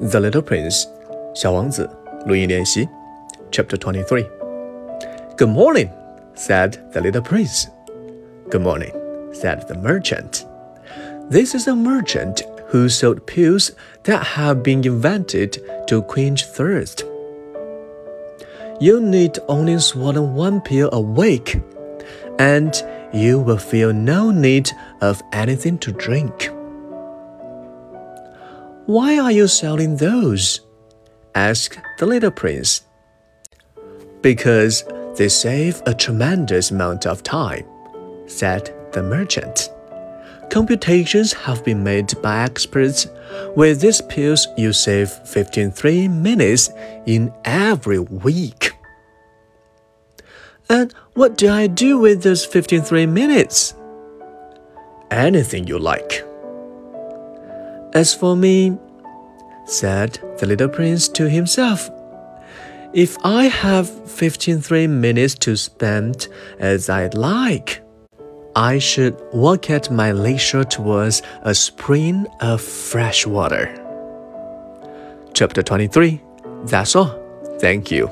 The Little Prince, 小王子，录音练习，Chapter Twenty-Three. Good morning, said the little prince. Good morning, said the merchant. This is a merchant who sold pills that have been invented to quench thirst. You need only swallow one pill a week, and you will feel no need of anything to drink. Why are you selling those? asked the little prince. Because they save a tremendous amount of time, said the merchant. Computations have been made by experts. With these pills, you save 53 minutes in every week. And what do I do with those 53 minutes? Anything you like. As for me, said the little prince to himself, if I have 53 minutes to spend as I'd like, I should walk at my leisure towards a spring of fresh water. Chapter 23 That's all. Thank you.